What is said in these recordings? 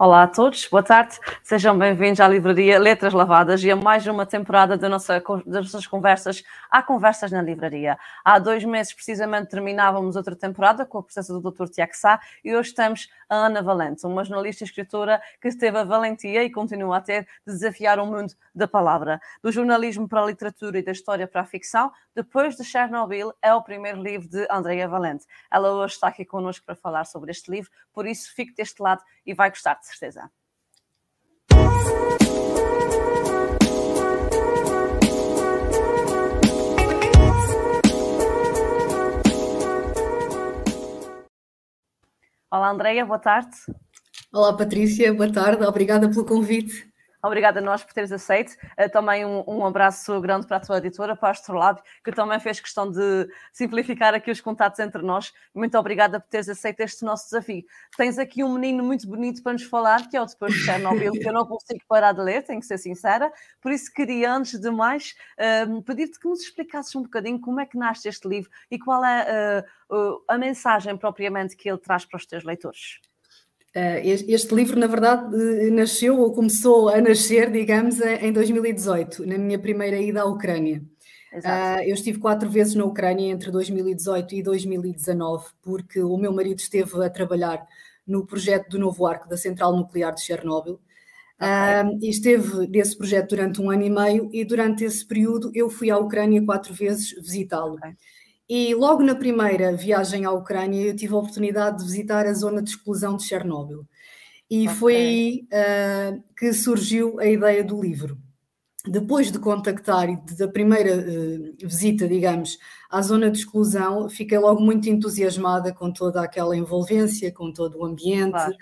Olá a todos, boa tarde, sejam bem-vindos à Livraria Letras Lavadas e a mais uma temporada da nossa, das nossas conversas. Há conversas na livraria. Há dois meses, precisamente, terminávamos outra temporada com a presença do Dr. Tiago Sá e hoje estamos a Ana Valente, uma jornalista e escritora que teve a valentia e continua a ter de desafiar o mundo da palavra. Do jornalismo para a literatura e da história para a ficção, depois de Chernobyl, é o primeiro livro de Andrea Valente. Ela hoje está aqui connosco para falar sobre este livro, por isso fique deste lado e vai gostar de certeza. Olá, Andreia, boa tarde. Olá, Patrícia, boa tarde, obrigada pelo convite. Obrigada a nós por teres aceito. Uh, também um, um, abraço grande para a tua editora, para a Astrolab, que também fez questão de simplificar aqui os contatos entre nós. Muito obrigada por teres aceito este nosso desafio. Tens aqui um menino muito bonito para nos falar, que é o Depois de Chernobyl, que eu não consigo parar de ler, tenho que ser sincera. Por isso queria, antes de mais, uh, pedir-te que nos explicasses um bocadinho como é que nasce este livro e qual é uh, a mensagem propriamente que ele traz para os teus leitores. Eh, este livro, na verdade, nasceu ou começou a nascer, digamos, em 2018, na minha primeira ida à Ucrânia. Exato. Eh, eu estive quatro vezes na Ucrânia entre 2018 e 2019, porque o meu marido esteve a trabalhar no projeto do novo arco da central nuclear de Chernobyl. Okay. e esteve nesse projeto durante um ano e meio, e durante esse período eu fui à Ucrânia quatro vezes visitá-lo. Okay. E logo na primeira viagem à Ucrânia, eu tive a oportunidade de visitar a zona de exclusão de Chernobyl. E okay. foi aí uh, que surgiu a ideia do livro. Depois de contactar e da primeira uh, visita, digamos, à zona de exclusão, fiquei logo muito entusiasmada com toda aquela envolvência, com todo o ambiente. Claro.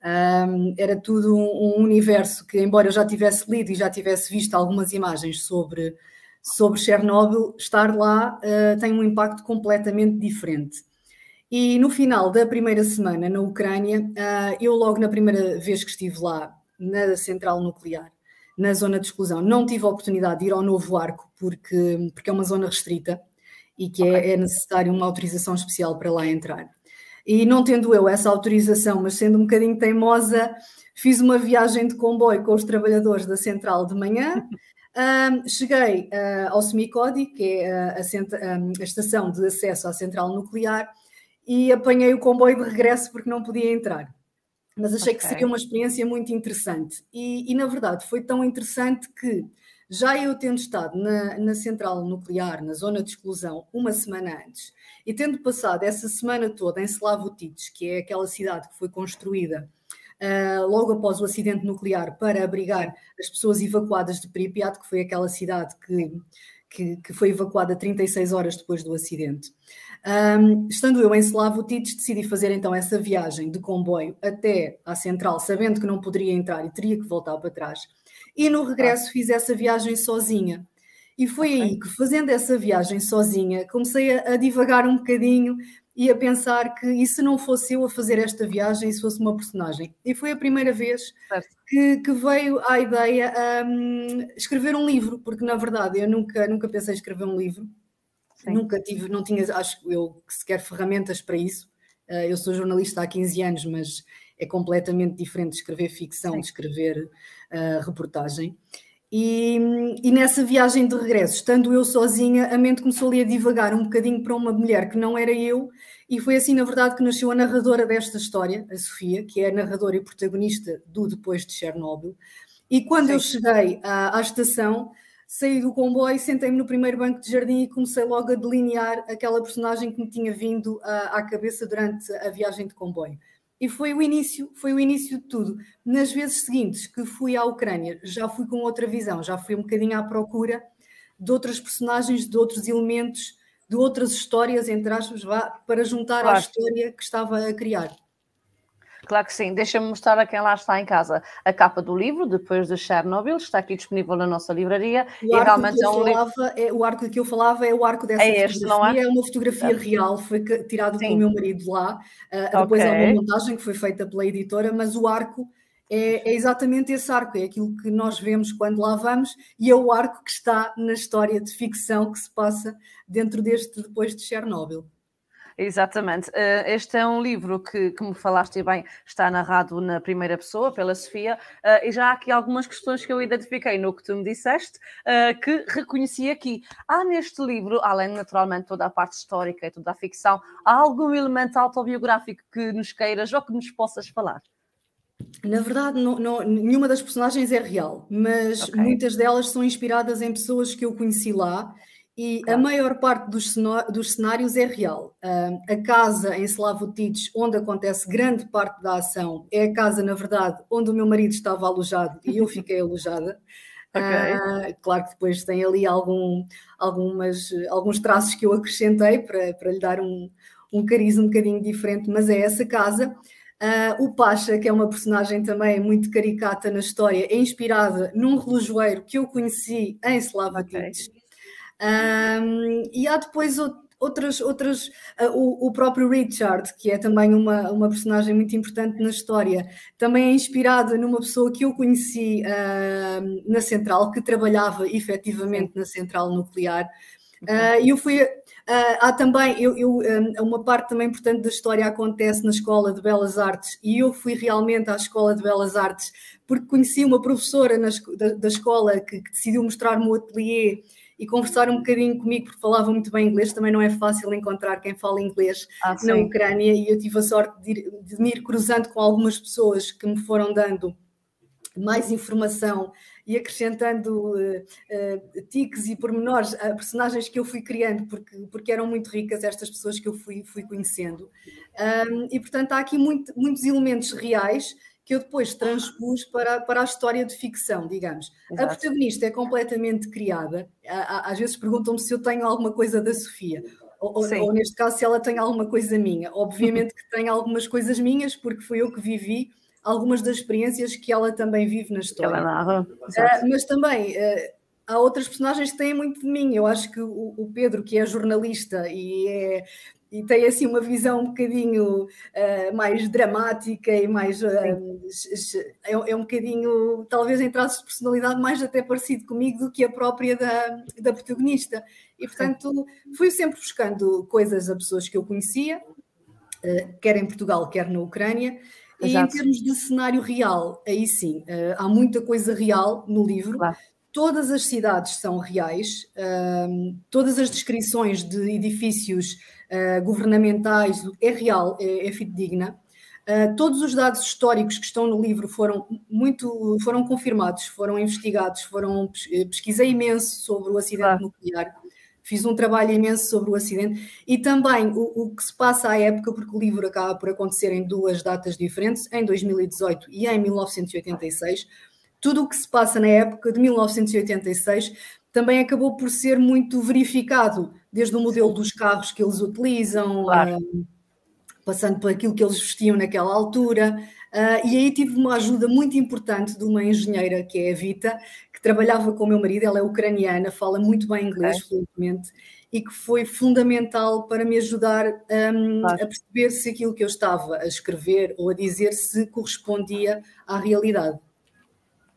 Um, era tudo um, um universo que, embora eu já tivesse lido e já tivesse visto algumas imagens sobre sobre Chernobyl, estar lá uh, tem um impacto completamente diferente. E no final da primeira semana na Ucrânia, uh, eu logo na primeira vez que estive lá, na central nuclear, na zona de exclusão, não tive a oportunidade de ir ao novo arco, porque, porque é uma zona restrita e que é, é necessário uma autorização especial para lá entrar. E não tendo eu essa autorização, mas sendo um bocadinho teimosa, fiz uma viagem de comboio com os trabalhadores da central de manhã, Um, cheguei uh, ao Semicodi, que é a, a, a, estação de acesso à central nuclear, e apanhei o comboio de regresso porque não podia entrar. Mas achei okay. que seria uma experiência muito interessante. E, e, na verdade, foi tão interessante que, já eu tendo estado na, na central nuclear, na zona de exclusão, uma semana antes, e tendo passado essa semana toda em Slavutich, que é aquela cidade que foi construída logo após o acidente nuclear para abrigar as pessoas evacuadas de Pripyat, que foi aquela cidade que, que, que foi evacuada 36 horas depois do acidente. Um, estando eu em Slavutich, decidi fazer então essa viagem de comboio até à central, sabendo que não poderia entrar e teria que voltar para trás. E no regresso fiz essa viagem sozinha. E foi aí que, fazendo essa viagem sozinha, comecei a, a divagar um bocadinho e a pensar que e se não fosse eu a fazer esta viagem, se fosse uma personagem. E foi a primeira vez que, que, veio a ideia um, escrever um livro, porque na verdade eu nunca, nunca pensei em escrever um livro, Sim. nunca tive, não tinha, acho eu, sequer ferramentas para isso. Uh, eu sou jornalista há 15 anos, mas é completamente diferente de escrever ficção, Sim. de escrever uh, reportagem. E, e, nessa viagem de regresso, estando eu sozinha, a mente começou ali a divagar um bocadinho para uma mulher que não era eu, e foi assim, na verdade, que nasceu a narradora desta história, a Sofia, que é a narradora e protagonista do Depois de Chernobyl. E quando Sim. eu cheguei à, à estação, saí do comboio, sentei-me no primeiro banco de jardim e comecei logo a delinear aquela personagem que me tinha vindo à, à cabeça durante a viagem de comboio. E foi o início, foi o início de tudo. Nas vezes seguintes que fui à Ucrânia, já fui com outra visão, já fui um bocadinho à procura de outras personagens, de outros elementos, de outras histórias, entre aspas, vá, para juntar claro. à história que estava a criar. Claro que sim. Deixa-me mostrar a quem lá está em casa a capa do livro, depois de Chernobyl, está aqui disponível na nossa livraria. O e realmente é um falava, livro. É, o arco que eu falava é o arco dessa é este, Não é? é uma fotografia é. real, foi tirado com o meu marido lá. Uh, depois okay. há uma montagem que foi feita pela editora, mas o arco é, é, exatamente esse arco, é aquilo que nós vemos quando lá vamos e é o arco que está na história de ficção que se passa dentro deste depois de Chernobyl. Exatamente. Eh, este é um livro que, como falaste bem, está narrado na primeira pessoa, pela Sofia, eh, e já há aqui algumas questões que eu identifiquei no que tu me disseste, eh, que reconheci aqui. Há neste livro, além naturalmente toda a parte histórica e toda a ficção, há algum elemento autobiográfico que nos queiras ou que nos possas falar? Na verdade, não, não, nenhuma das personagens é real, mas okay. muitas delas são inspiradas em pessoas que eu conheci lá e claro. a maior parte dos, dos cenários é real. Uh, a casa em Slavotic, onde acontece grande parte da ação, é a casa, na verdade, onde o meu marido estava alojado e eu fiquei alojada. Okay. Uh, claro que depois tem ali algum, algumas, alguns traços que eu acrescentei para, para lhe dar um, um cariz um bocadinho diferente, mas é essa casa. Uh, o Pacha, que é uma personagem também muito caricata na história, é inspirada num relojoeiro que eu conheci em Slavotic. Okay. Um, e há depois outras, outras uh, o, o, próprio Richard, que é também uma, uma personagem muito importante na história, também é inspirado numa pessoa que eu conheci uh, na central, que trabalhava efetivamente na central nuclear. Uh, eu fui. Uh, há também, eu, eu, um, uma parte também importante da história acontece na Escola de Belas Artes e eu fui realmente à Escola de Belas Artes porque conheci uma professora na, da, da escola que, que decidiu mostrar-me o ateliê e conversar um bocadinho comigo, porque falava muito bem inglês. Também não é fácil encontrar quem fala inglês ah, na Ucrânia, e eu tive a sorte de, ir, de me ir cruzando com algumas pessoas que me foram dando mais informação e acrescentando uh, uh, tiques e pormenores a personagens que eu fui criando, porque, porque eram muito ricas estas pessoas que eu fui, fui conhecendo. Um, e, portanto, há aqui muito, muitos elementos reais que eu depois transpus para, para a história de ficção, digamos. Exato. A protagonista é completamente criada. Às vezes perguntam-me se eu tenho alguma coisa da Sofia. Ou, ou, neste caso, se ela tem alguma coisa minha. Obviamente que tem algumas coisas minhas, porque foi eu que vivi algumas das experiências que ela também vive na história. Ela narra. Uh, mas também uh, há outras personagens que têm muito de mim. Eu acho que o, o Pedro, que é jornalista e é e tem assim uma visão um bocadinho uh, mais dramática e mais uh, é, é, um bocadinho talvez em traços de personalidade mais até parecido comigo do que a própria da, da protagonista. E portanto fui sempre buscando coisas a pessoas que eu conhecia uh, quer em Portugal quer na Ucrânia. Exato. e em termos de cenário real aí sim há muita coisa real no livro. Claro todas as cidades são reais, todas as descrições de edifícios uh, governamentais é real, é, é fidedigna. Uh, todos os dados históricos que estão no livro foram muito foram confirmados, foram investigados, foram eh, pesquisei imenso sobre o acidente ah. nuclear, fiz um trabalho imenso sobre o acidente e também o, o, que se passa à época, porque o livro acaba por acontecer em duas datas diferentes, em 2018 e em 1986 tudo o que se passa na época de 1986 também acabou por ser muito verificado, desde o modelo dos carros que eles utilizam, claro. uh, passando por aquilo que eles vestiam naquela altura. Uh, e aí tive uma ajuda muito importante de uma engenheira, que é a Vita, que trabalhava com o meu marido, ela é ucraniana, fala muito bem inglês okay. fluentemente, e que foi fundamental para me ajudar um, claro. a perceber se aquilo que eu estava a escrever ou a dizer se correspondia à realidade.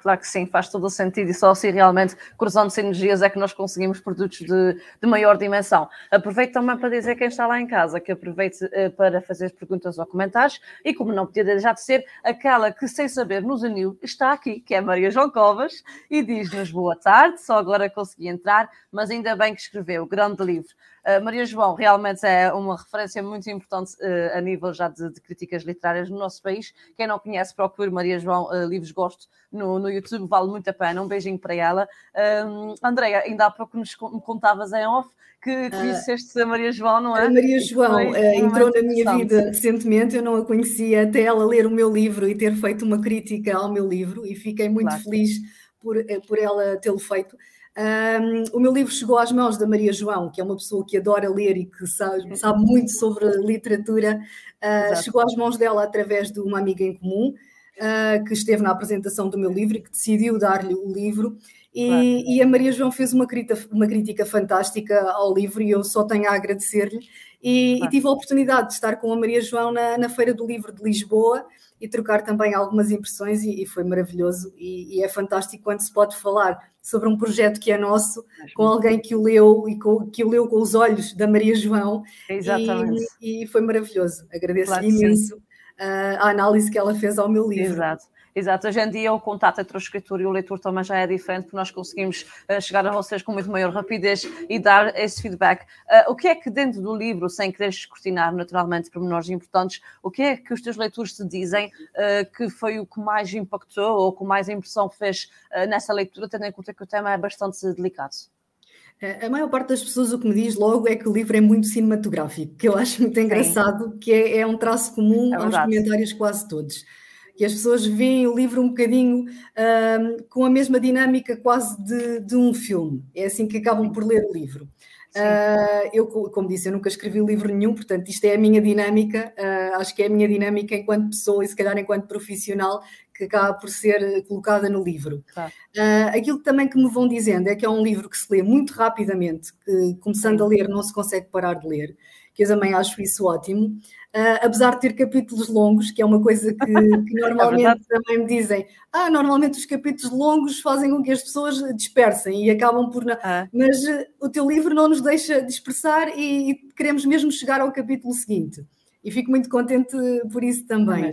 Claro que sim, faz todo o sentido e só assim realmente cruzando sinergias é que nós conseguimos produtos de, de maior dimensão. Aproveito também para dizer quem está lá em casa que aproveite uh, para fazer perguntas ou comentários e como não podia deixar de ser, aquela que sem saber nos uniu está aqui, que é Maria João Covas e diz-nos boa tarde, só agora consegui entrar, mas ainda bem que escreveu, grande livro. Uh, Maria João realmente é uma referência muito importante uh, a nível já de, de, críticas literárias no nosso país. Quem não conhece, procure Maria João uh, Livros Gosto no, no YouTube, vale muito a pena. Um beijinho para ela. Um, Andréia, ainda há pouco nos contavas em off que conheceste a Maria João, não é? A Maria João entrou na minha vida recentemente, eu não a conhecia até ela ler o meu livro e ter feito uma crítica ao meu livro e fiquei muito claro. feliz por, por ela tê-lo feito. Um, o meu livro chegou às mãos da Maria João, que é uma pessoa que adora ler e que sabe, sabe muito sobre literatura. Uh, chegou às mãos dela através de uma amiga em comum uh, que esteve na apresentação do meu livro e que decidiu dar-lhe o livro. E, claro. e, a Maria João fez uma crítica, uma crítica fantástica ao livro e eu só tenho a agradecer-lhe. E, claro. e, tive a oportunidade de estar com a Maria João na, na Feira do Livro de Lisboa e trocar também algumas impressões e, e foi maravilhoso e, e, é fantástico quando se pode falar sobre um projeto que é nosso com alguém que o leu e com, que o leu com os olhos da Maria João Exatamente. E, e foi maravilhoso. Agradeço claro imenso uh, a análise que ela fez ao meu livro. Exato. Exato, hoje em dia o contato entre o escritor e o leitor também já é diferente, porque nós conseguimos uh, chegar a vocês com muito maior rapidez e dar esse feedback. Uh, o que é que dentro do livro, sem querer descortinar naturalmente pormenores importantes, o que é que os teus leitores te dizem uh, que foi o que mais impactou ou que mais impressão fez nessa leitura, tendo em conta que o tema é bastante delicado? A maior parte das pessoas o que me diz logo é que o livro é muito cinematográfico, que eu acho muito engraçado, Sim. que é, é, um traço comum é aos comentários quase todos que as pessoas veem o livro um bocadinho um, com a mesma dinâmica quase de, de, um filme. É assim que acabam por ler o livro. Uh, eu, como disse, eu nunca escrevi livro nenhum, portanto, isto é a minha dinâmica, uh, acho que é a minha dinâmica enquanto pessoa e se calhar enquanto profissional que acaba por ser colocada no livro. Uh, aquilo também que me vão dizendo é que é um livro que se lê muito rapidamente, que começando a ler não se consegue parar de ler, que eu também acho isso ótimo. Uh, apesar de ter capítulos longos, que é uma coisa que, que é normalmente é também me dizem, ah, normalmente os capítulos longos fazem com que as pessoas dispersem e acabam por. Ah. Mas uh, o teu livro não nos deixa dispersar e, e, queremos mesmo chegar ao capítulo seguinte. E fico muito contente por isso também.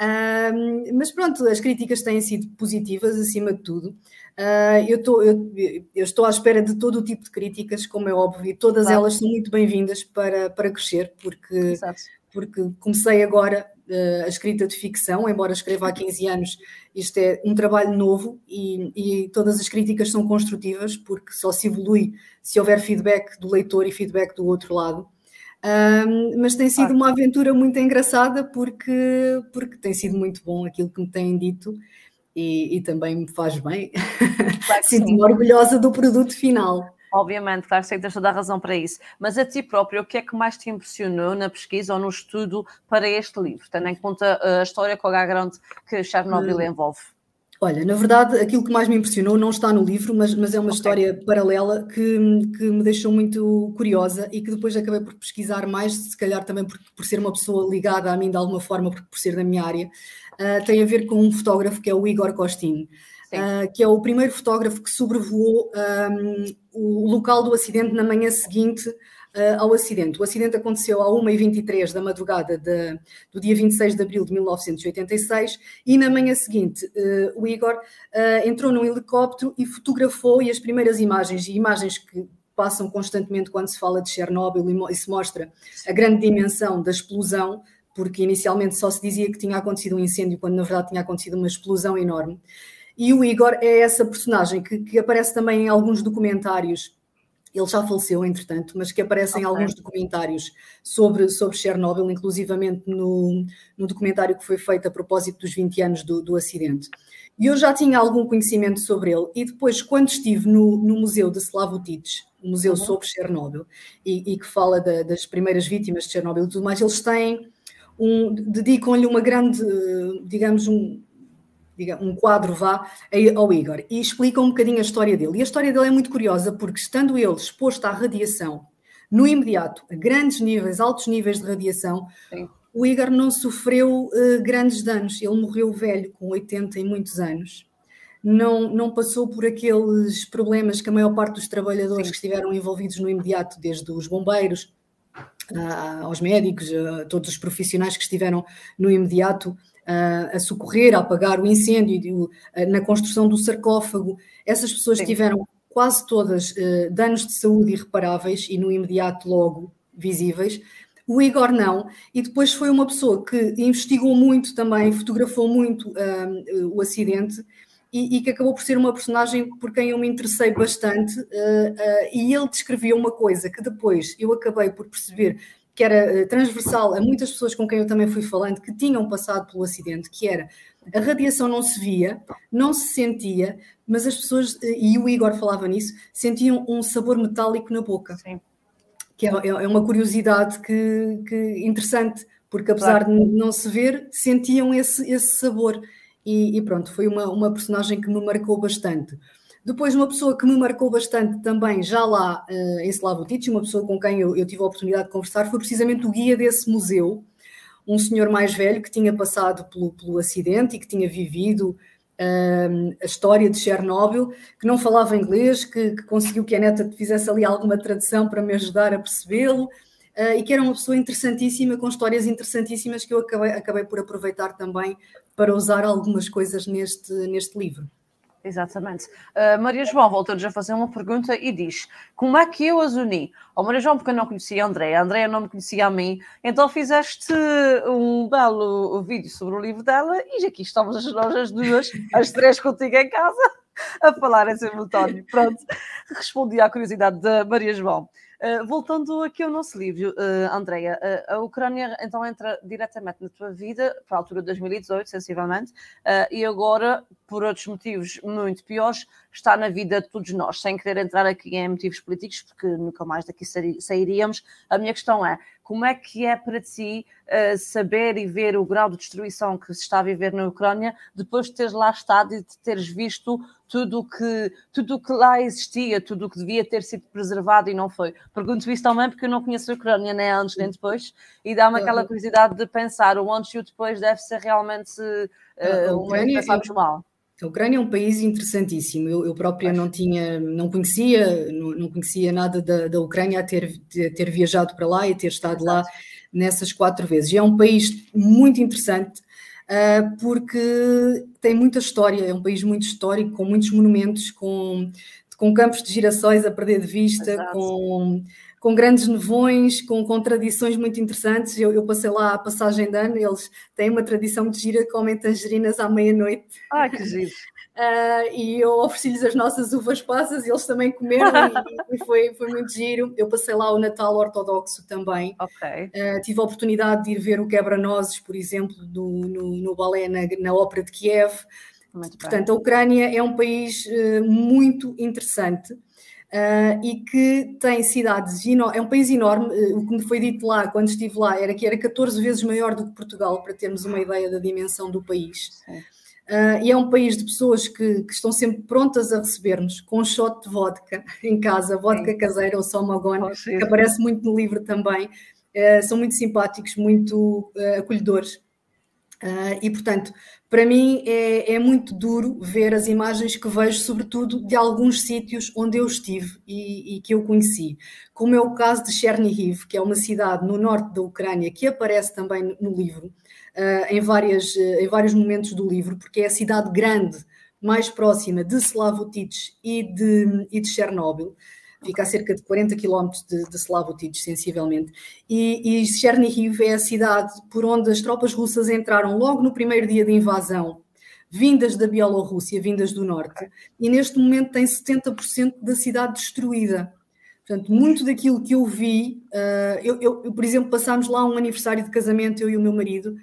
Uh, mas pronto, as críticas têm sido positivas acima de tudo. Uh, eu, tô, eu, eu, estou à espera de todo o tipo de críticas, como é óbvio, e todas claro. elas são muito bem-vindas para, para crescer, porque Exato porque comecei agora uh, a escrita de ficção, embora escreva há 15 anos, isto é um trabalho novo e, e, todas as críticas são construtivas, porque só se evolui se houver feedback do leitor e feedback do outro lado. Um, mas tem sido uma aventura muito engraçada porque, porque tem sido muito bom aquilo que me têm dito e, e também me faz bem. Claro Sinto-me orgulhosa do produto final. Obviamente, claro que tens toda a razão para isso. Mas a ti próprio, o que é que mais te impressionou na pesquisa ou no estudo para este livro, tendo em conta eh, a história com a grande que Chernobyl hum. envolve? Olha, na verdade, aquilo que mais me impressionou não está no livro, mas, mas é uma okay. história paralela que, que me deixou muito curiosa e que depois acabei por pesquisar mais, se calhar também por, por ser uma pessoa ligada a mim de alguma forma, por, por ser da minha área. Uh, tem a ver com um fotógrafo que é o Igor Costin uh, que é o primeiro fotógrafo que sobrevoou um, o local do acidente na manhã seguinte uh, ao acidente. O acidente aconteceu à 1h23 da madrugada de, do dia 26 de abril de 1986 e na manhã seguinte uh, o Igor entrou num helicóptero e fotografou e as primeiras imagens, e imagens que passam constantemente quando se fala de Chernobyl e se mostra a grande dimensão da explosão, porque inicialmente só se dizia que tinha acontecido um incêndio, quando na verdade tinha acontecido uma explosão enorme. E o Igor é essa personagem que, que aparece também em alguns documentários ele já faleceu, entretanto, mas que aparece okay. em alguns documentários sobre, sobre Chernobyl, inclusivamente no, no documentário que foi feito a propósito dos 20 anos do, do acidente. E eu já tinha algum conhecimento sobre ele, e depois, quando estive no, no Museu de Slavutich, o museu uhum. sobre Chernobyl, e, e que fala da, das primeiras vítimas de Chernobyl e tudo mais, eles têm um, dedicam-lhe uma grande, digamos, um, um quadro vá ao Igor e explica um bocadinho a história dele. E a história dele é muito curiosa porque, estando ele exposto à radiação no imediato, a grandes níveis, altos níveis de radiação, Sim. o Igor não sofreu uh, grandes danos. Ele morreu velho, com 80 e muitos anos. Não, não passou por aqueles problemas que a maior parte dos trabalhadores Sim. que estiveram envolvidos no imediato, desde os bombeiros, aos médicos, uh, todos os profissionais que estiveram no imediato, a socorrer, a apagar o incêndio, na construção do sarcófago. Essas pessoas Sim. tiveram quase todas uh, danos de saúde irreparáveis e no imediato logo visíveis. O Igor não, e depois foi uma pessoa que investigou muito também, fotografou muito uh, o acidente e, e, que acabou por ser uma personagem por quem eu me interessei bastante. Uh, e ele descrevia uma coisa que depois eu acabei por perceber que era eh, transversal a muitas pessoas com quem eu também fui falando que tinham passado pelo acidente, que era a radiação não se via, não se sentia, mas as pessoas, e o Igor falava nisso, sentiam um sabor metálico na boca. Sim. Que é, é, é uma curiosidade que, que interessante, porque apesar claro. de não se ver, sentiam esse, esse sabor. E, e, pronto, foi uma, uma personagem que me marcou bastante. Depois, uma pessoa que me marcou bastante também, já lá uh, em Slavutich, uma pessoa com quem eu, eu, tive a oportunidade de conversar, foi precisamente o guia desse museu, um senhor mais velho que tinha passado pelo, pelo acidente e que tinha vivido uh, a história de Chernobyl, que não falava inglês, que, que, conseguiu que a neta fizesse ali alguma tradução para me ajudar a percebê-lo, uh, e que era uma pessoa interessantíssima, com histórias interessantíssimas que eu acabei, acabei por aproveitar também para usar algumas coisas neste, neste livro. Exatamente. Uh, Maria João voltou-nos a fazer uma pergunta e diz: Como é que eu as uni? Oh, Maria João, porque eu não conhecia a Andréia, a Andréia não me conhecia a mim, então fizeste um belo vídeo sobre o livro dela e aqui estamos nós as duas, as três contigo em casa, a falar em simultâneo. Pronto, respondi à curiosidade da Maria João. Uh, voltando aqui ao nosso livro, uh, Andreia, uh, a Ucrânia então entra diretamente na tua vida para a altura de 2018, sensivelmente, e agora, por outros motivos muito piores, está na vida de todos nós, sem querer entrar aqui em motivos políticos, porque nunca mais daqui sairíamos. A minha questão é: como é que é para ti uh, saber e ver o grau de destruição que se está a viver na Ucrânia depois de teres lá estado e de teres visto tudo que, o que lá existia, tudo o que devia ter sido preservado e não foi? Pergunto isso também porque eu não conheço a Ucrânia nem antes nem depois e dá-me aquela curiosidade de pensar o antes e o depois deve ser realmente uh, um pensarmos mal. A Ucrânia é um país interessantíssimo. Eu, eu própria não tinha, não conhecia, não, não conhecia nada da, da Ucrânia a ter, ter viajado para lá e ter estado lá nessas quatro vezes. E é um país muito interessante uh, porque tem muita história. É um país muito histórico, com muitos monumentos, com, com campos de girassóis a perder de vista, Exato. com com grandes nevões, com, com tradições muito interessantes. Eu, eu, passei lá a passagem de ano, eles têm uma tradição de gira que comem tangerinas à meia-noite. Ah, que giro! Uh, e eu ofereci-lhes as nossas uvas passas e eles também comeram e, e, foi, foi muito giro. Eu passei lá o Natal ortodoxo também. Okay. Uh, tive a oportunidade de ir ver o Quebra-Nozes, por exemplo, do, no, no balé na, na Ópera de Kiev. Muito Portanto, bem. a Ucrânia é um país uh, muito interessante uh, e que tem cidades é um país enorme. Uh, o que me foi dito lá quando estive lá era que era 14 vezes maior do que Portugal, para termos uma ideia da dimensão do país. Uh, e é um país de pessoas que, que, estão sempre prontas a receber-nos com um shot de vodka em casa, vodka Sim. caseira ou somagon, oh, que aparece muito no livro também. Uh, são muito simpáticos, muito uh, e, portanto, para mim é, é, muito duro ver as imagens que vejo, sobretudo de alguns sítios onde eu estive e, e, que eu conheci, como é o caso de Chernihiv, que é uma cidade no norte da Ucrânia, que aparece também no livro, uh, em, várias, uh, em vários momentos do livro, porque é a cidade grande mais próxima de Slavutich e de, e de Chernobyl fica a cerca de 40 quilómetros de, de Slavutich, sensivelmente. E, e Chernihiv é a cidade por onde as tropas russas entraram logo no primeiro dia de invasão, vindas da Bielorrússia, vindas do norte, e neste momento tem 70% da cidade destruída. Portanto, muito daquilo que eu vi, uh, eu, eu, por exemplo, passámos lá um aniversário de casamento, eu e o meu marido,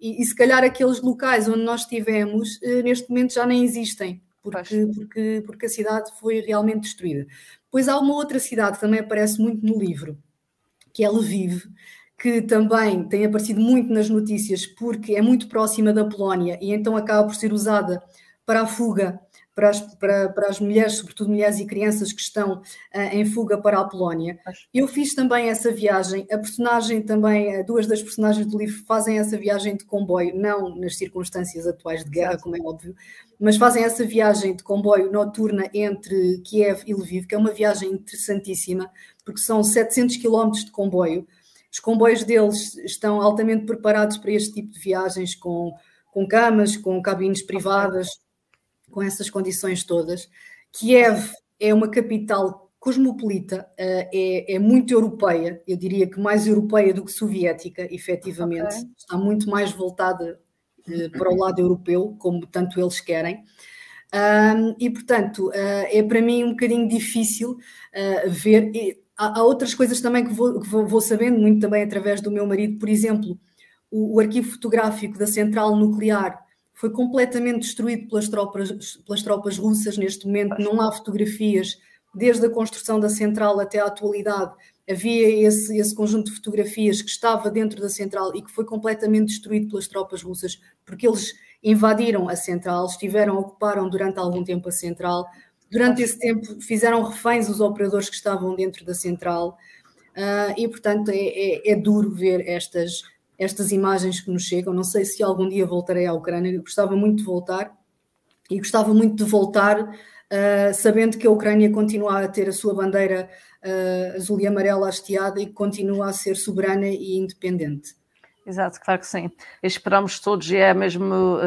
e, e se calhar aqueles locais onde nós estivemos, uh, neste momento já nem existem, porque, porque, porque a cidade foi realmente destruída. Pois há uma outra cidade que também aparece muito no livro, que é Lviv, que também tem aparecido muito nas notícias porque é muito próxima da Polónia e então acaba por ser usada para a fuga para as, para, para as mulheres, sobretudo mulheres e crianças que estão uh, em fuga para a Polónia. Eu fiz também essa viagem, a personagem também, uh, duas das personagens do livro fazem essa viagem de comboio, não nas circunstâncias atuais de guerra, como é óbvio, mas fazem essa viagem de comboio noturna entre Kiev e Lviv, que é uma viagem interessantíssima, porque são 700 quilómetros de comboio. Os comboios deles estão altamente preparados para este tipo de viagens, com, com camas, com cabines privadas, com essas condições todas. Kiev é uma capital cosmopolita, eh, é, é, muito europeia, eu diria que mais europeia do que soviética, efetivamente, okay. está muito mais voltada eh, para o lado europeu, como tanto eles querem. E, portanto, uh, é para mim um bocadinho difícil ver. E, há, há, outras coisas também que, vou, que vou, sabendo, muito também através do meu marido, por exemplo, o, o, arquivo fotográfico da central nuclear foi completamente destruído pelas tropas, pelas tropas russas. Neste momento, não há fotografias, desde a construção da central até à atualidade, havia esse, esse conjunto de fotografias que estava dentro da central e que foi completamente destruído pelas tropas russas, porque eles invadiram a central, estiveram, ocuparam durante algum tempo a central. Durante esse tempo fizeram reféns os operadores que estavam dentro da central. Uh, e, portanto, é, é, é, duro ver estas estas imagens que nos chegam. Não sei se algum dia voltarei à Ucrânia, eu gostava muito de voltar e gostava muito de voltar uh, sabendo que a Ucrânia continua a ter a sua bandeira uh, azul e amarela hasteada e continua a ser soberana e independente. Exato, claro que sim. Esperamos todos, e é mesmo,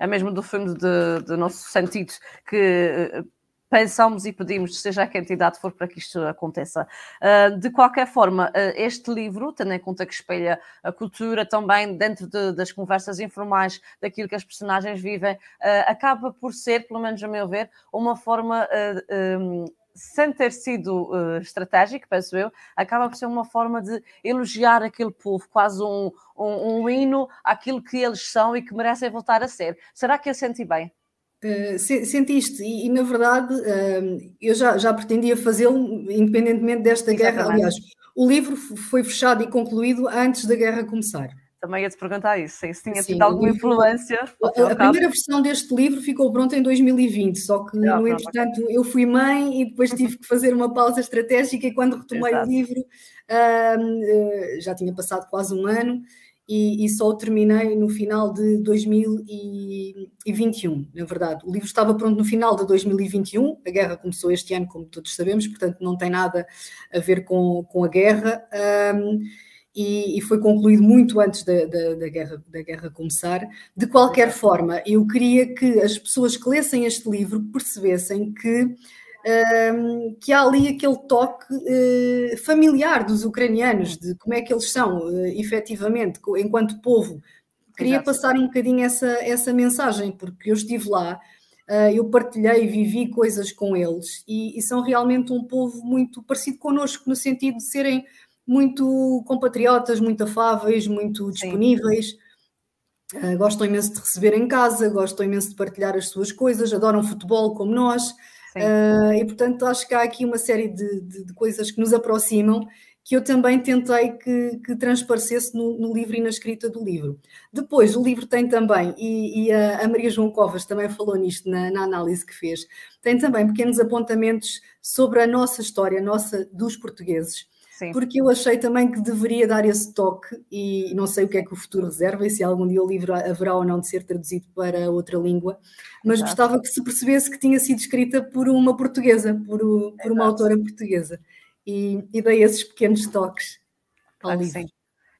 é mesmo do fundo do nosso sentido, que pensamos e pedimos, seja a que entidade for, para que isto aconteça. Uh, de qualquer forma, uh, este livro, tendo em conta que espelha a cultura também dentro de, das conversas informais, daquilo que as personagens vivem, uh, acaba por ser, pelo menos a meu ver, uma forma. Sem ter sido estratégico, penso eu, acaba por ser uma forma de elogiar aquele povo, quase um, um, um hino àquilo que eles são e que merecem voltar a ser. Será que eu senti bem? Uh, sentiste, e, e, na verdade uh, eu já, já pretendia fazê-lo independentemente desta Exatamente. guerra. Aliás, o livro foi fechado e concluído antes da guerra começar. Também ia te perguntar isso, se tinha tido alguma influência. A, a primeira versão deste livro ficou pronta em 2020, só que no entretanto eu fui mãe e depois tive que fazer uma pausa estratégica e quando retomei Exato. o livro uh, já tinha passado quase um ano e, e, só terminei no final de 2021, na verdade. O livro estava pronto no final de 2021, a guerra começou este ano, como todos sabemos, portanto não tem nada a ver com, com a guerra. Um, e, e, foi concluído muito antes da, da, da, guerra, da guerra começar. De qualquer forma, eu queria que as pessoas que lessem este livro percebessem que um, que há ali aquele toque uh, familiar dos ucranianos, de como é que eles são uh, efetivamente, enquanto povo. Queria Exato. passar um bocadinho essa, essa mensagem, porque eu estive lá, uh, eu partilhei, vivi coisas com eles e, e, são realmente um povo muito parecido connosco, no sentido de serem muito compatriotas, muito afáveis, muito disponíveis. Uh, gostam imenso de receber em casa, gostam imenso de partilhar as suas coisas, adoram futebol como nós. Uh, e portanto acho que há aqui uma série de, de, de, coisas que nos aproximam que eu também tentei que, que transparecesse no, no, livro e na escrita do livro. Depois, o livro tem também, e, e a, a, Maria João Covas também falou nisto na, na, análise que fez, tem também pequenos apontamentos sobre a nossa história, a nossa dos portugueses. Sim. Porque eu achei também que deveria dar esse toque, e não sei o que é que o futuro reserva, e se algum dia o livro haverá ou não de ser traduzido para outra língua, mas Exato. gostava que se percebesse que tinha sido escrita por uma portuguesa, por, por uma autora portuguesa. E, e, dei esses pequenos toques ao claro livro. Sim.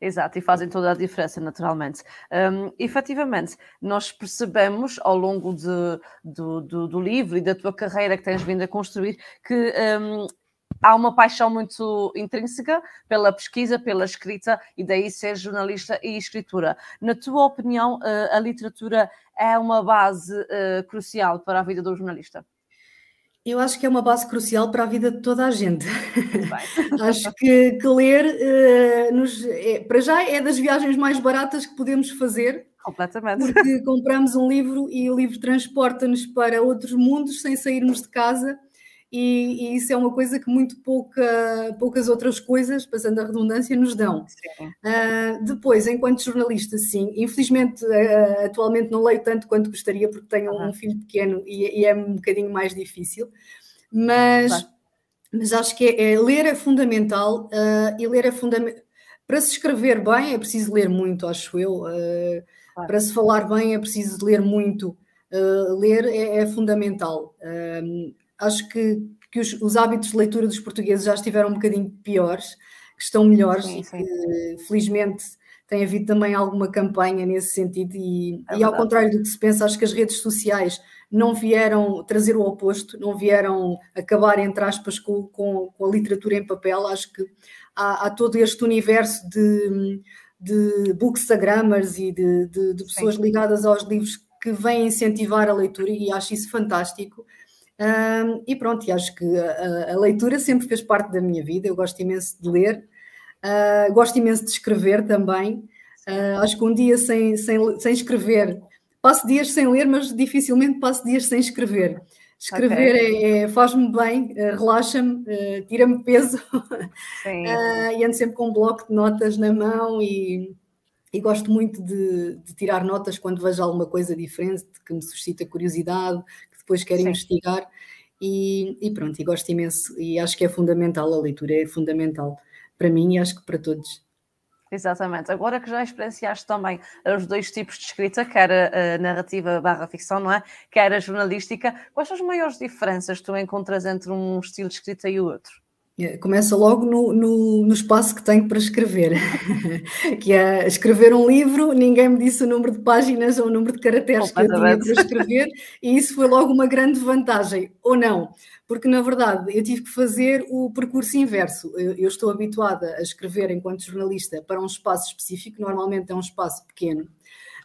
Exato, e fazem toda a diferença, naturalmente. Um, efetivamente, nós percebemos ao longo de, do, do, do, livro e da tua carreira que tens vindo a construir que um, há uma paixão muito intrínseca pela pesquisa, pela escrita e daí ser jornalista e escritura. Na tua opinião, eh, a literatura é uma base uh, crucial para a vida do jornalista? Eu acho que é uma base crucial para a vida de toda a gente. acho que, que ler, uh, nos, é, para já, é das viagens mais baratas que podemos fazer. Completamente. Porque compramos um livro e o livro transporta-nos para outros mundos sem sairmos de casa e, e, isso é uma coisa que muito pouca, poucas outras coisas, passando a redundância, nos dão. Uh, depois, enquanto jornalista, sim, infelizmente uh, atualmente não leio tanto quanto gostaria, porque tenho uhum. um filho pequeno e, e, é um bocadinho mais difícil, mas, mas acho que é, é ler é fundamental uh, e ler é fundamental. Para se escrever bem é preciso ler muito, acho eu. Claro. Para se falar bem é preciso ler muito. ler é, é fundamental acho que, que os, os, hábitos de leitura dos portugueses já estiveram um bocadinho piores, que estão melhores sim, sim. e que felizmente tem havido também alguma campanha nesse sentido e, é e ao contrário do que se pensa, acho que as redes sociais não vieram trazer o oposto, não vieram acabar, entre aspas, com, com, com a literatura em papel. Acho que há, há todo este universo de, de bookstagrammers e de, de, de pessoas Sim. ligadas aos livros que vêm incentivar a leitura e acho isso fantástico. Um, e pronto, e acho que a, a, leitura sempre fez parte da minha vida. Eu gosto imenso de ler, uh, gosto imenso de escrever também. Uh, acho que um dia sem, sem, sem escrever, passo dias sem ler, mas dificilmente passo dias sem escrever. Escrever okay. é, é faz-me bem, uh, relaxa-me, tira-me peso e ando sempre com um bloco de notas na mão e, e gosto muito de, de, tirar notas quando vejo alguma coisa diferente que me suscita curiosidade, depois quero Sim. investigar e, e, pronto, e gosto imenso e acho que é fundamental, a leitura é fundamental para mim e acho que para todos. Exatamente. Agora que já experienciaste também os dois tipos de escrita, quer a narrativa barra ficção, não é? Quer a jornalística, quais são as maiores diferenças que tu encontras entre um estilo de escrita e o outro? É, começa logo no, no, no, espaço que tenho para escrever, que é escrever um livro, ninguém me disse o número de páginas ou o número de caracteres que eu tinha para escrever, e isso foi logo uma grande vantagem, ou não, porque na verdade eu tive que fazer o percurso inverso. Eu, eu estou habituada a escrever enquanto jornalista para um espaço específico, normalmente é um espaço pequeno,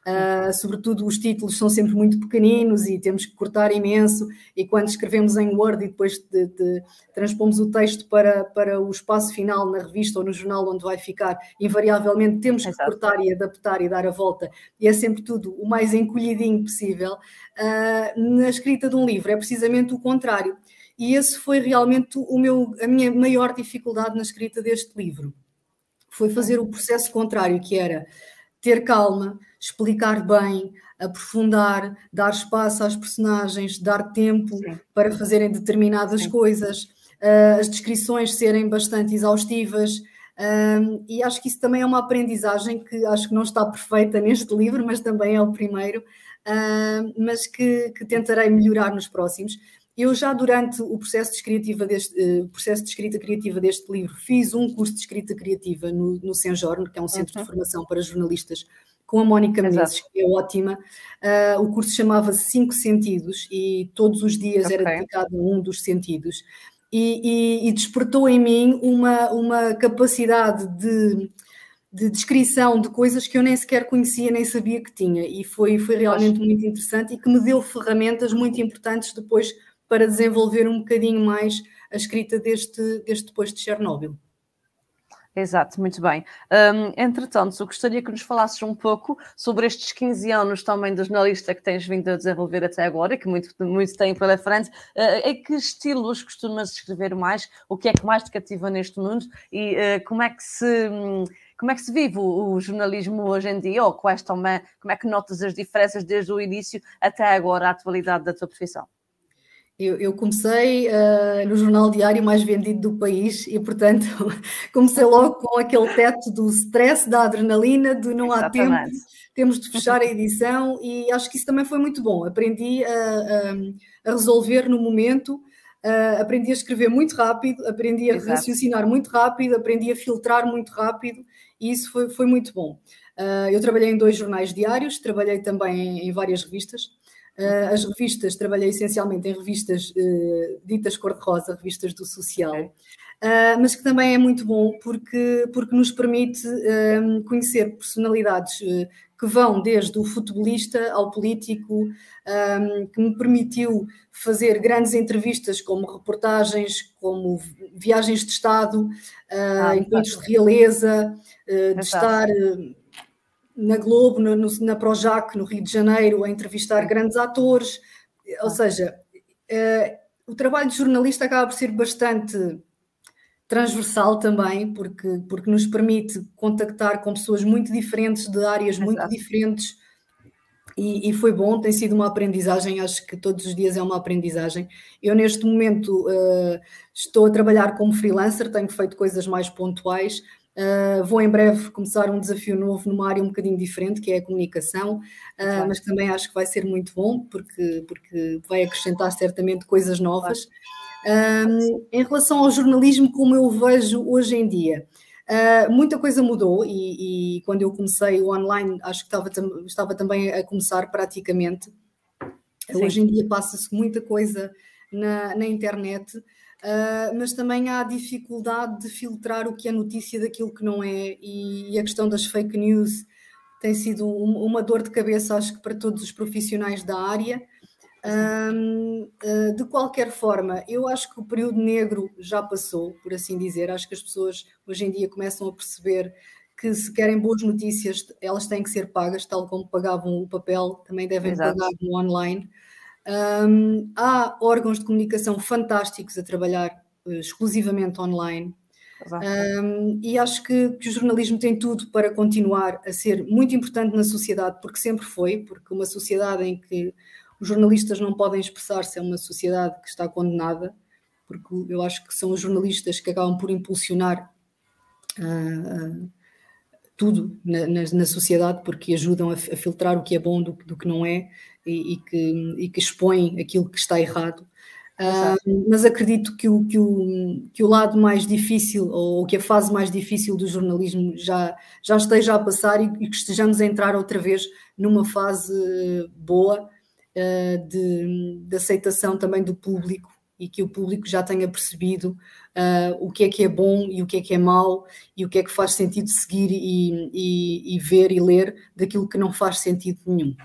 Uh, sobretudo os títulos são sempre muito pequeninos e temos que cortar imenso. E quando escrevemos em Word e depois de, de, transpomos o texto para, para o espaço final na revista ou no jornal onde vai ficar, invariavelmente temos que Exato. cortar e adaptar e dar a volta. E é sempre tudo o mais encolhidinho possível. Uh, na escrita de um livro é precisamente o contrário. E esse foi realmente o meu, a minha maior dificuldade na escrita deste livro. Foi fazer o processo contrário, que era ter calma, explicar bem, aprofundar, dar espaço às personagens, dar tempo Sim. para fazerem determinadas Sim. coisas, uh, as descrições serem bastante exaustivas. Um, e acho que isso também é uma aprendizagem que acho que não está perfeita neste livro, mas também é o primeiro, uh, mas que, que, tentarei melhorar nos próximos. Eu já durante o processo de, escrita deste, uh, processo de escrita criativa deste livro fiz um curso de escrita criativa no, no Senjorno, que é um centro uhum. de formação para jornalistas, com a Mónica Menezes, que é ótima. Uh, o curso chamava-se Cinco Sentidos e todos os dias okay. era dedicado a um dos sentidos. E, e, e, despertou em mim uma, uma capacidade de, de descrição de coisas que eu nem sequer conhecia, nem sabia que tinha. E foi, foi realmente muito interessante e que me deu ferramentas muito importantes depois para desenvolver um bocadinho mais a escrita deste, deste depois de Chernobyl. Exato, muito bem. Um, entretanto, eu gostaria que nos falasses um pouco sobre estes 15 anos também de jornalista que tens vindo a desenvolver até agora, que muito, muito tem pela frente. Uh, em que estilos costumas escrever mais? O que é que mais te cativa neste mundo? E uh, como é que se. como é que se vive o, o, jornalismo hoje em dia? Ou quais também, como é que notas as diferenças desde o início até agora, a atualidade da tua profissão? Eu, eu comecei uh, no jornal diário mais vendido do país e, portanto, comecei logo com aquele teto do stress, da adrenalina, do não há tempo, temos de fechar a edição e acho que isso também foi muito bom. Aprendi a, a, a resolver no momento, aprendi a escrever muito rápido, aprendi a Exato. raciocinar muito rápido, aprendi a filtrar muito rápido e isso foi, foi muito bom. Uh, eu trabalhei em dois jornais diários, trabalhei também em, em várias revistas. Uh, as revistas, trabalhei essencialmente em revistas uh, ditas cor-de-rosa, revistas do social, uh, mas que também é muito bom porque, porque nos permite conhecer personalidades que vão desde o futebolista ao político, que me permitiu fazer grandes entrevistas, como reportagens, como viagens de Estado, ah, encontros de realeza, de estar na Globo, no, na Projac, no Rio de Janeiro, a entrevistar grandes atores. Ou seja, uh, o trabalho de jornalista acaba por ser bastante transversal também, porque, porque nos permite contactar com pessoas muito diferentes, de áreas Exato. muito diferentes. E, e, foi bom, tem sido uma aprendizagem, acho que todos os dias é uma aprendizagem. Eu, neste momento, uh, estou a trabalhar como freelancer, tenho feito coisas mais pontuais, Uh, vou em breve começar um desafio novo numa área um bocadinho diferente, que é a comunicação, uh, mas também acho que vai ser muito bom, porque, porque vai acrescentar certamente coisas novas. Um, em relação ao jornalismo, como eu vejo hoje em dia, uh, muita coisa mudou e, e, quando eu comecei o online, acho que estava, estava também a começar praticamente. Sim. Hoje em dia passa-se muita coisa na, na internet. Uh, mas também há a dificuldade de filtrar o que é notícia daquilo que não é, e, e a questão das fake news tem sido um, uma dor de cabeça, acho que para todos os profissionais da área. Um, uh, de qualquer forma, eu acho que o período negro já passou, por assim dizer. Acho que as pessoas hoje em dia começam a perceber que se querem boas notícias, elas têm que ser pagas, tal como pagavam o papel, também devem Exato. pagar no online. Um, há órgãos de comunicação fantásticos a trabalhar uh, exclusivamente online. Um, e acho que, que, o jornalismo tem tudo para continuar a ser muito importante na sociedade, porque sempre foi, porque uma sociedade em que os jornalistas não podem expressar-se é uma sociedade que está condenada, porque eu acho que são os jornalistas que acabam por impulsionar uh, tudo na, na, na, sociedade, porque ajudam a, a, filtrar o que é bom do, do que não é e, e, que, e que expõem aquilo que está errado. Uh, mas acredito que o, que, o, que o lado mais difícil, ou que a fase mais difícil do jornalismo já, já esteja a passar e, e que estejamos a entrar outra vez numa fase boa uh, de, de aceitação também do público e que o público já tenha percebido uh, o que é que é bom e o que é que é mau e o que é que faz sentido seguir e, e, e ver e ler daquilo que não faz sentido nenhum.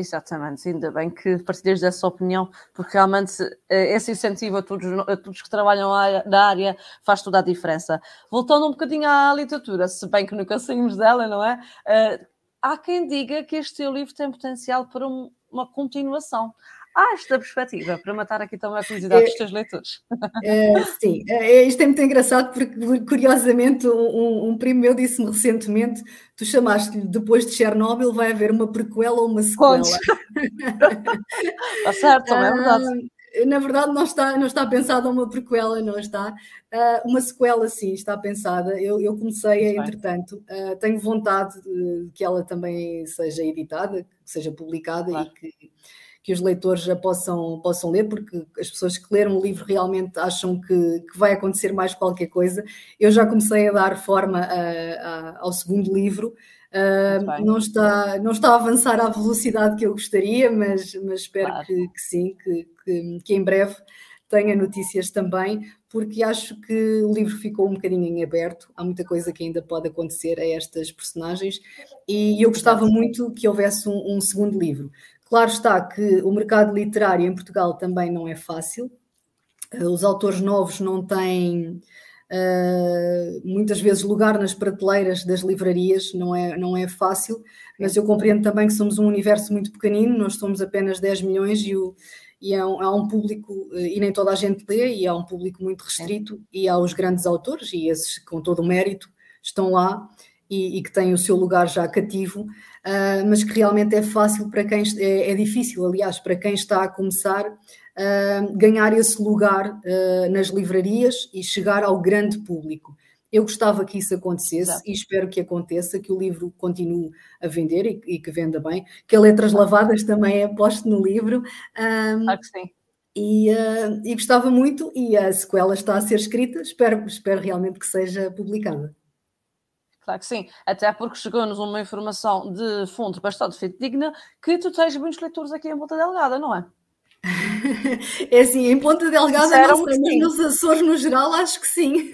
Exatamente, ainda bem que partilhas dessa opinião, porque realmente eh, esse incentivo a todos, a todos que trabalham na área faz toda a diferença. Voltando um bocadinho à literatura, se bem que nunca saímos dela, não é? Uh, há quem diga que este teu livro tem potencial para um, uma continuação há esta perspectiva para matar aqui também a curiosidade é, dos teus leitores. É, sim, é, isto é muito engraçado porque, curiosamente, um, um primo meu disse-me recentemente: tu chamaste-lhe depois de Chernobyl, vai haver uma prequela ou uma sequela. Está certo, também é verdade. Uh, na verdade, não está, não está pensada uma prequela, não está. Uh, uma sequela, sim, está pensada. Eu, eu comecei, Muito entretanto, uh, tenho vontade de que ela também seja editada, que seja publicada claro. e que que os leitores já possam, possam ler, porque as pessoas que leram o livro realmente acham que, que vai acontecer mais qualquer coisa. Eu já comecei a dar forma a, a, ao segundo livro. Uh, não, está, não está a avançar à velocidade que eu gostaria, mas, mas espero claro. que, que, sim, que, que, que em breve tenha notícias também, porque acho que o livro ficou um bocadinho em aberto, há muita coisa que ainda pode acontecer a estas personagens, e eu gostava muito que houvesse um, um segundo livro. Claro está que o mercado literário em Portugal também não é fácil. Eh, os autores novos não têm uh, muitas vezes lugar nas prateleiras das livrarias, não é, não é fácil, mas eu compreendo também que somos um universo muito pequenino, nós somos apenas 10 milhões e, o, e há, um, há um público, eh, e nem toda a gente lê, e há um público muito restrito, e há os grandes autores, e esses com todo o mérito estão lá e, e que têm o seu lugar já cativo, uh, mas que realmente é fácil para quem é, é, difícil, aliás, para quem está a começar uh, ganhar esse lugar uh, nas livrarias e chegar ao grande público. Eu gostava que isso acontecesse Exato. e espero que aconteça, que o livro continue a vender e, e que venda bem, que a Letras Lavadas também é posto no livro. Um, claro que sim. E, uh, e, gostava muito, e a sequela está a ser escrita, espero, espero realmente que seja publicada. Claro que sim, até porque chegou-nos uma informação de fonte bastante digna que tu tens muitos leitores aqui em Volta Delgada, não é? É assim, em Ponta Delgada não nos Açores no geral acho que sim.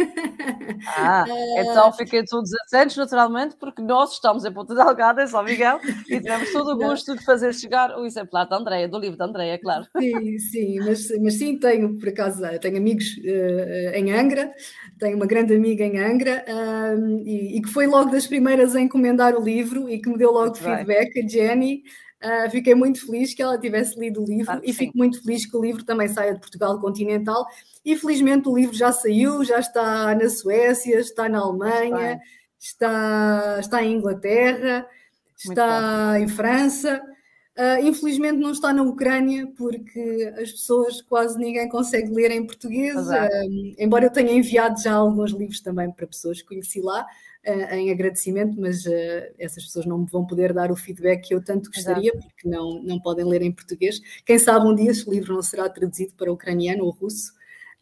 Ah, então fiquei todos atentos naturalmente, porque nós estamos em Ponta Delgada, em São Miguel, e tivemos todo o gosto de fazer chegar o exemplar da Andreia, do livro da Andreia, claro. Sim, sim, mas, mas sim, tenho por acaso, tenho amigos uh, em Angra, tenho uma grande amiga em Angra, uh, e, e, que foi logo das primeiras a encomendar o livro e que me deu logo Muito feedback, bem. a Jenny. Uh, fiquei muito feliz que ela tivesse lido o livro e fico muito feliz que o livro também saia de Portugal continental. E felizmente o livro já saiu, já está na Suécia, está na Alemanha, está, está em Inglaterra, está em França. Uh, infelizmente não está na Ucrânia, porque as pessoas quase ninguém consegue ler em português. Uh, embora eu tenha enviado já alguns livros também para pessoas que conheci lá, em agradecimento, mas essas pessoas não me vão poder dar o feedback que eu tanto gostaria, Exato. porque não, não podem ler em português. Quem sabe um dia esse livro não será traduzido para ucraniano ou russo.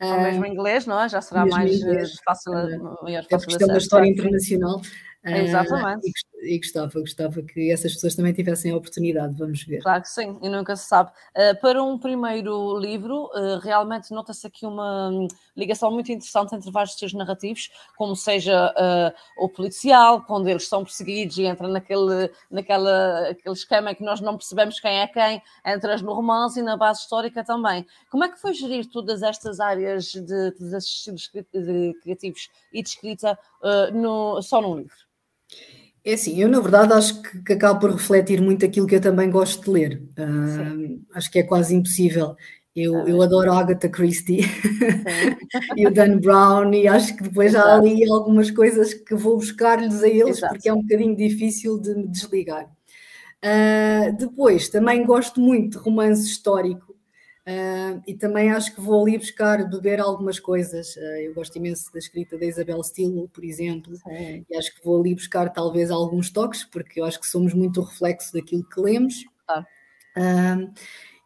Ou mesmo em inglês, não é? Já será mais inglês, fácil, fácil. É porque é uma história internacional. Exatamente. Uh, e, gostava, gostava que essas pessoas também tivessem a oportunidade, vamos ver. Claro que sim, e nunca se sabe. Uh, para um primeiro livro, uh, realmente nota-se aqui uma hum, ligação muito interessante entre vários estilos narrativos, como seja o policial, quando eles são perseguidos e entra naquele, naquela, aquele esquema em que nós não percebemos quem é quem, entras no romance e na base histórica também. Como é que foi gerir todas estas áreas de, de estilos criativos e de escrita no, só num livro? É assim, eu na verdade acho que, que acabo por refletir muito aquilo que eu também gosto de ler. Uh, acho que é quase impossível. Eu, ah, eu adoro Agatha Christie e o Dan Brown, e acho que depois Exato. há ali algumas coisas que vou buscar-lhes a eles, Exato. porque é um bocadinho difícil de me desligar. Uh, depois, também gosto muito de romance histórico, Uh, e também acho que vou ali buscar, beber algumas coisas. Uh, eu gosto imenso da escrita da Isabel Steele, por exemplo, e acho que vou ali buscar talvez alguns toques, porque eu acho que somos muito o reflexo daquilo que lemos. Ah. Uh,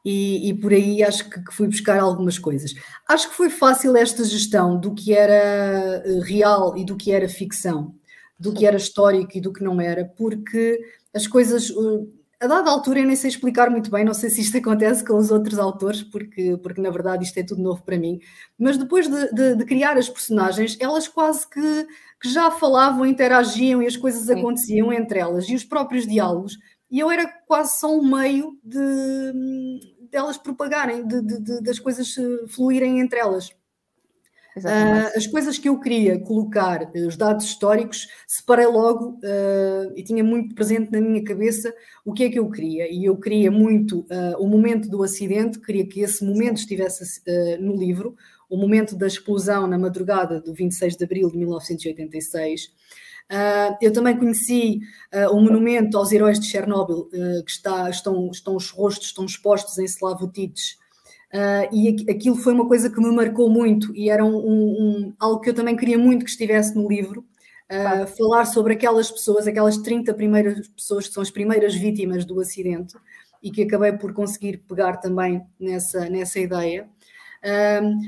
e, e, por aí acho que, que, fui buscar algumas coisas. Acho que foi fácil esta gestão do que era real e do que era ficção, do que era histórico e do que não era, porque as coisas a dada altura eu nem sei explicar muito bem, não sei se isto acontece com os outros autores, porque, porque na verdade isto é tudo novo para mim, mas depois de, de, de criar as personagens, elas quase que, que, já falavam, interagiam e as coisas aconteciam entre elas, e os próprios diálogos, e eu era quase só um meio de, de elas propagarem, de, de das coisas fluírem entre elas. Uh, as coisas que eu queria colocar, eh, os dados históricos, separei logo uh, e tinha muito presente na minha cabeça o que é que eu queria. E eu queria muito uh, o momento do acidente, queria que esse momento estivesse no livro, o momento da explosão na madrugada do 26 de abril de 1986. eu também conheci o monumento aos heróis de Chernobyl, que está, estão, estão os rostos estão expostos em Slavutites, Uh, e aquilo foi uma coisa que me marcou muito e era um, um, algo que eu também queria muito que estivesse no livro. Uh, falar sobre aquelas pessoas, aquelas 30 primeiras pessoas que são as primeiras vítimas do acidente e que acabei por conseguir pegar também nessa, nessa ideia. Uh,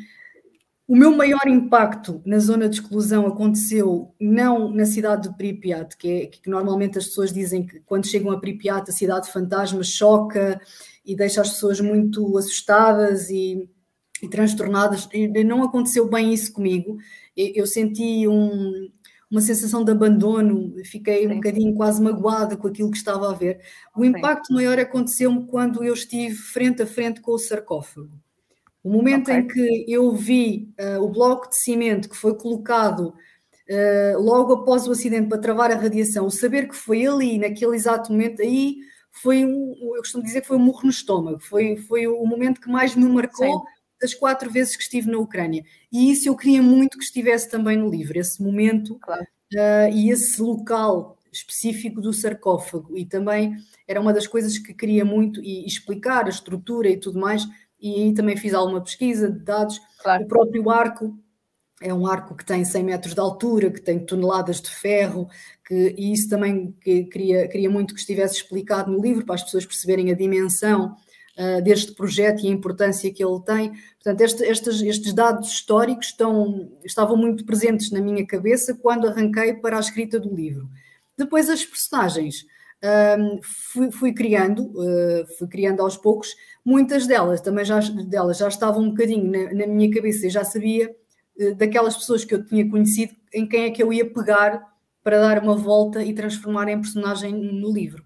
o meu maior impacto na zona de exclusão aconteceu não na cidade de Pripyat, que, é, que normalmente as pessoas dizem que quando chegam a Pripyat a cidade fantasma choca e deixa as pessoas muito assustadas e, e transtornadas. E não aconteceu bem isso comigo. Eu, senti um, uma sensação de abandono, fiquei Sim. um bocadinho quase magoada com aquilo que estava a ver. O impacto Sim. maior aconteceu-me quando eu estive frente a frente com o sarcófago. O momento okay. em que eu vi uh, o bloco de cimento que foi colocado uh, logo após o acidente para travar a radiação, saber que foi ali, naquele exato momento, aí foi um, eu costumo dizer que foi um murro no estômago, foi, foi o momento que mais me marcou Sim. das quatro vezes que estive na Ucrânia. E isso eu queria muito que estivesse também no livro, esse momento claro. uh, e esse local específico do sarcófago. E também era uma das coisas que queria muito e, explicar a estrutura e tudo mais. E aí também fiz alguma pesquisa de dados. Claro. O próprio arco é um arco que tem 100 metros de altura, que tem toneladas de ferro, que, e isso também que queria, queria muito que estivesse explicado no livro, para as pessoas perceberem a dimensão uh, deste projeto e a importância que ele tem. Portanto, este, estes, estes dados históricos estão, estavam muito presentes na minha cabeça quando arranquei para a escrita do livro. Depois, as personagens. Uh, fui, fui, criando, uh, fui criando aos poucos, muitas delas também já, delas já estavam um bocadinho na, na minha cabeça e já sabia daquelas pessoas que eu tinha conhecido, em quem é que eu ia pegar para dar uma volta e transformar em personagem no livro.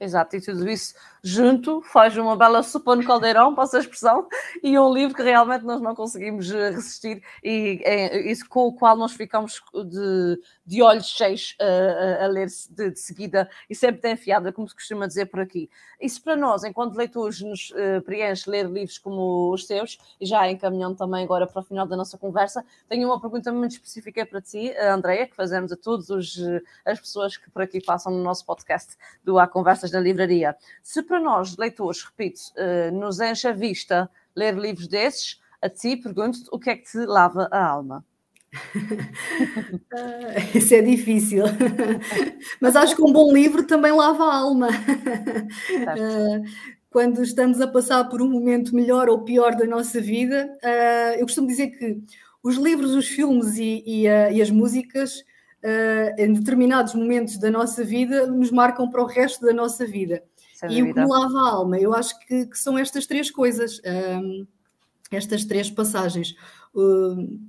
Exato, e tudo isso junto faz uma bela sopa no caldeirão, passa a expressão, e um livro que realmente nós não conseguimos eh, resistir e é isso com o qual nós ficamos de, de olhos cheios uh, a ler de, de, seguida e sempre tem enfiada, como se costuma dizer por aqui. Isso para nós, enquanto leitores, nos uh, preenche ler livros como os seus, e já encaminhando também agora para o final da nossa conversa, tenho uma pergunta muito específica para ti, Andreia, que fazemos a todas as pessoas que por aqui passam no nosso podcast do Há Conversas na Livraria. Se para nós, leitores, repito, uh, nos enche a vista ler livros desses, a ti pergunto-te o que é que te lava a alma. isso é difícil, mas acho que um bom livro também lava a alma. Uh, quando estamos a passar por um momento melhor ou pior da nossa vida, uh, eu costumo dizer que os livros, os filmes e, e, e as músicas, em determinados momentos da nossa vida, nos marcam para o resto da nossa vida e o que me lava a alma, eu acho que, que são estas três coisas, um, estas três passagens. Um,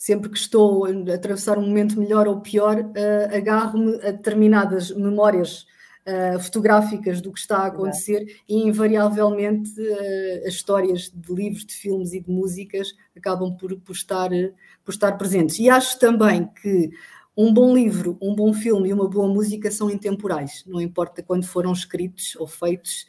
sempre que estou a atravessar um momento melhor ou pior, uh, agarro-me a determinadas memórias uh, fotográficas do que está a acontecer Exato. e, invariavelmente, uh, as histórias de livros, de filmes e de músicas acabam por, por, estar, por estar presentes. E acho também que um bom livro, um bom filme e uma boa música são intemporais, não importa quando foram escritos ou feitos,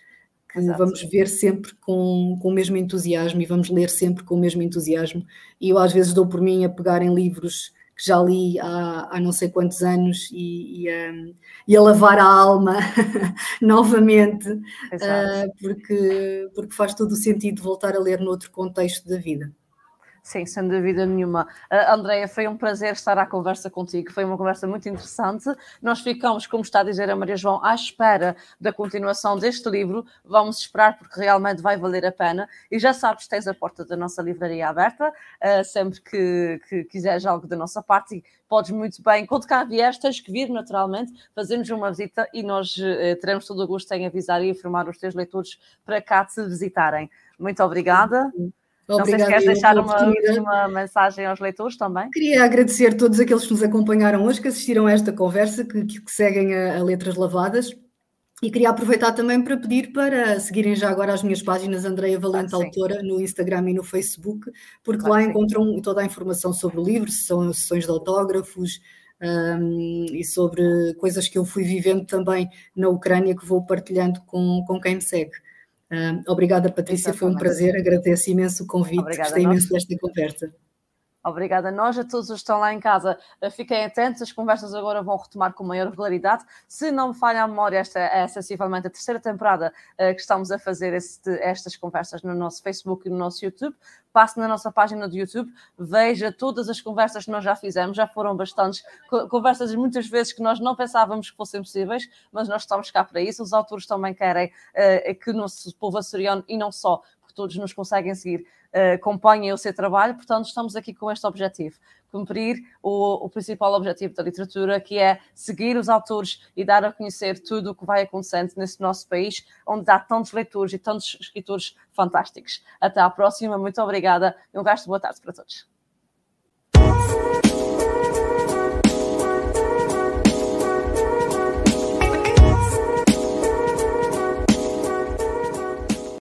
que Exato. vamos ver sempre com, com o mesmo entusiasmo e vamos ler sempre com o mesmo entusiasmo. E eu às vezes dou por mim a pegar em livros que já li há, há não sei quantos anos e, e, um, e a lavar a alma novamente, uh, porque, porque faz todo o sentido voltar a ler noutro contexto da vida. Sim, sem dúvida nenhuma. Uh, Andréia, foi um prazer estar à conversa contigo, foi uma conversa muito interessante. Nós ficamos, como está a dizer a Maria João, à espera da continuação deste livro. Vamos esperar porque realmente vai valer a pena. E já sabes, tens a porta da nossa livraria aberta, uh, sempre que, que quiseres algo da nossa parte, e podes muito bem, quando cá vieres, tens que vir naturalmente, fazermos uma visita e nós uh, teremos todo o gosto em avisar e informar os teus leitores para cá te visitarem. Muito obrigada. Não se queres deixar uma última mensagem aos leitores também. Queria agradecer a todos aqueles que nos acompanharam hoje, que assistiram a esta conversa, que, que seguem a, a, Letras Lavadas. E queria aproveitar também para pedir para seguirem já agora as minhas páginas Andreia Valente ah, Autora no Instagram e no Facebook, porque lá encontram toda a informação sobre o livro, se são sessões de autógrafos, um, e sobre coisas que eu fui vivendo também na Ucrânia que vou partilhando com, com quem me segue. Obrigada, Patrícia, foi um prazer, agradeço imenso o convite, Obrigada gostei imenso desta conversa. Obrigada a nós, a todos os que estão lá em casa. Eh, fiquem atentos, as conversas agora vão retomar com maior regularidade. Se não me falha a memória, esta é sensivelmente a terceira temporada uh, que estamos a fazer este, estas conversas no nosso Facebook e no nosso YouTube. Passe na nossa página do YouTube, veja todas as conversas que nós já fizemos, já foram bastantes conversas, muitas vezes que nós não pensávamos que fossem possíveis, mas nós estamos cá para isso. Os autores também querem uh, que o nosso povo açoriano, e não só, porque todos nos conseguem seguir, acompanhem o seu trabalho, portanto, estamos aqui com este objetivo. Cumprir o, o, principal objetivo da literatura, que é seguir os autores e dar a conhecer tudo o que vai acontecendo nesse nosso país, onde há tantos leitores e tantos escritores fantásticos. Até à próxima, muito obrigada e um resto de boa tarde para todos.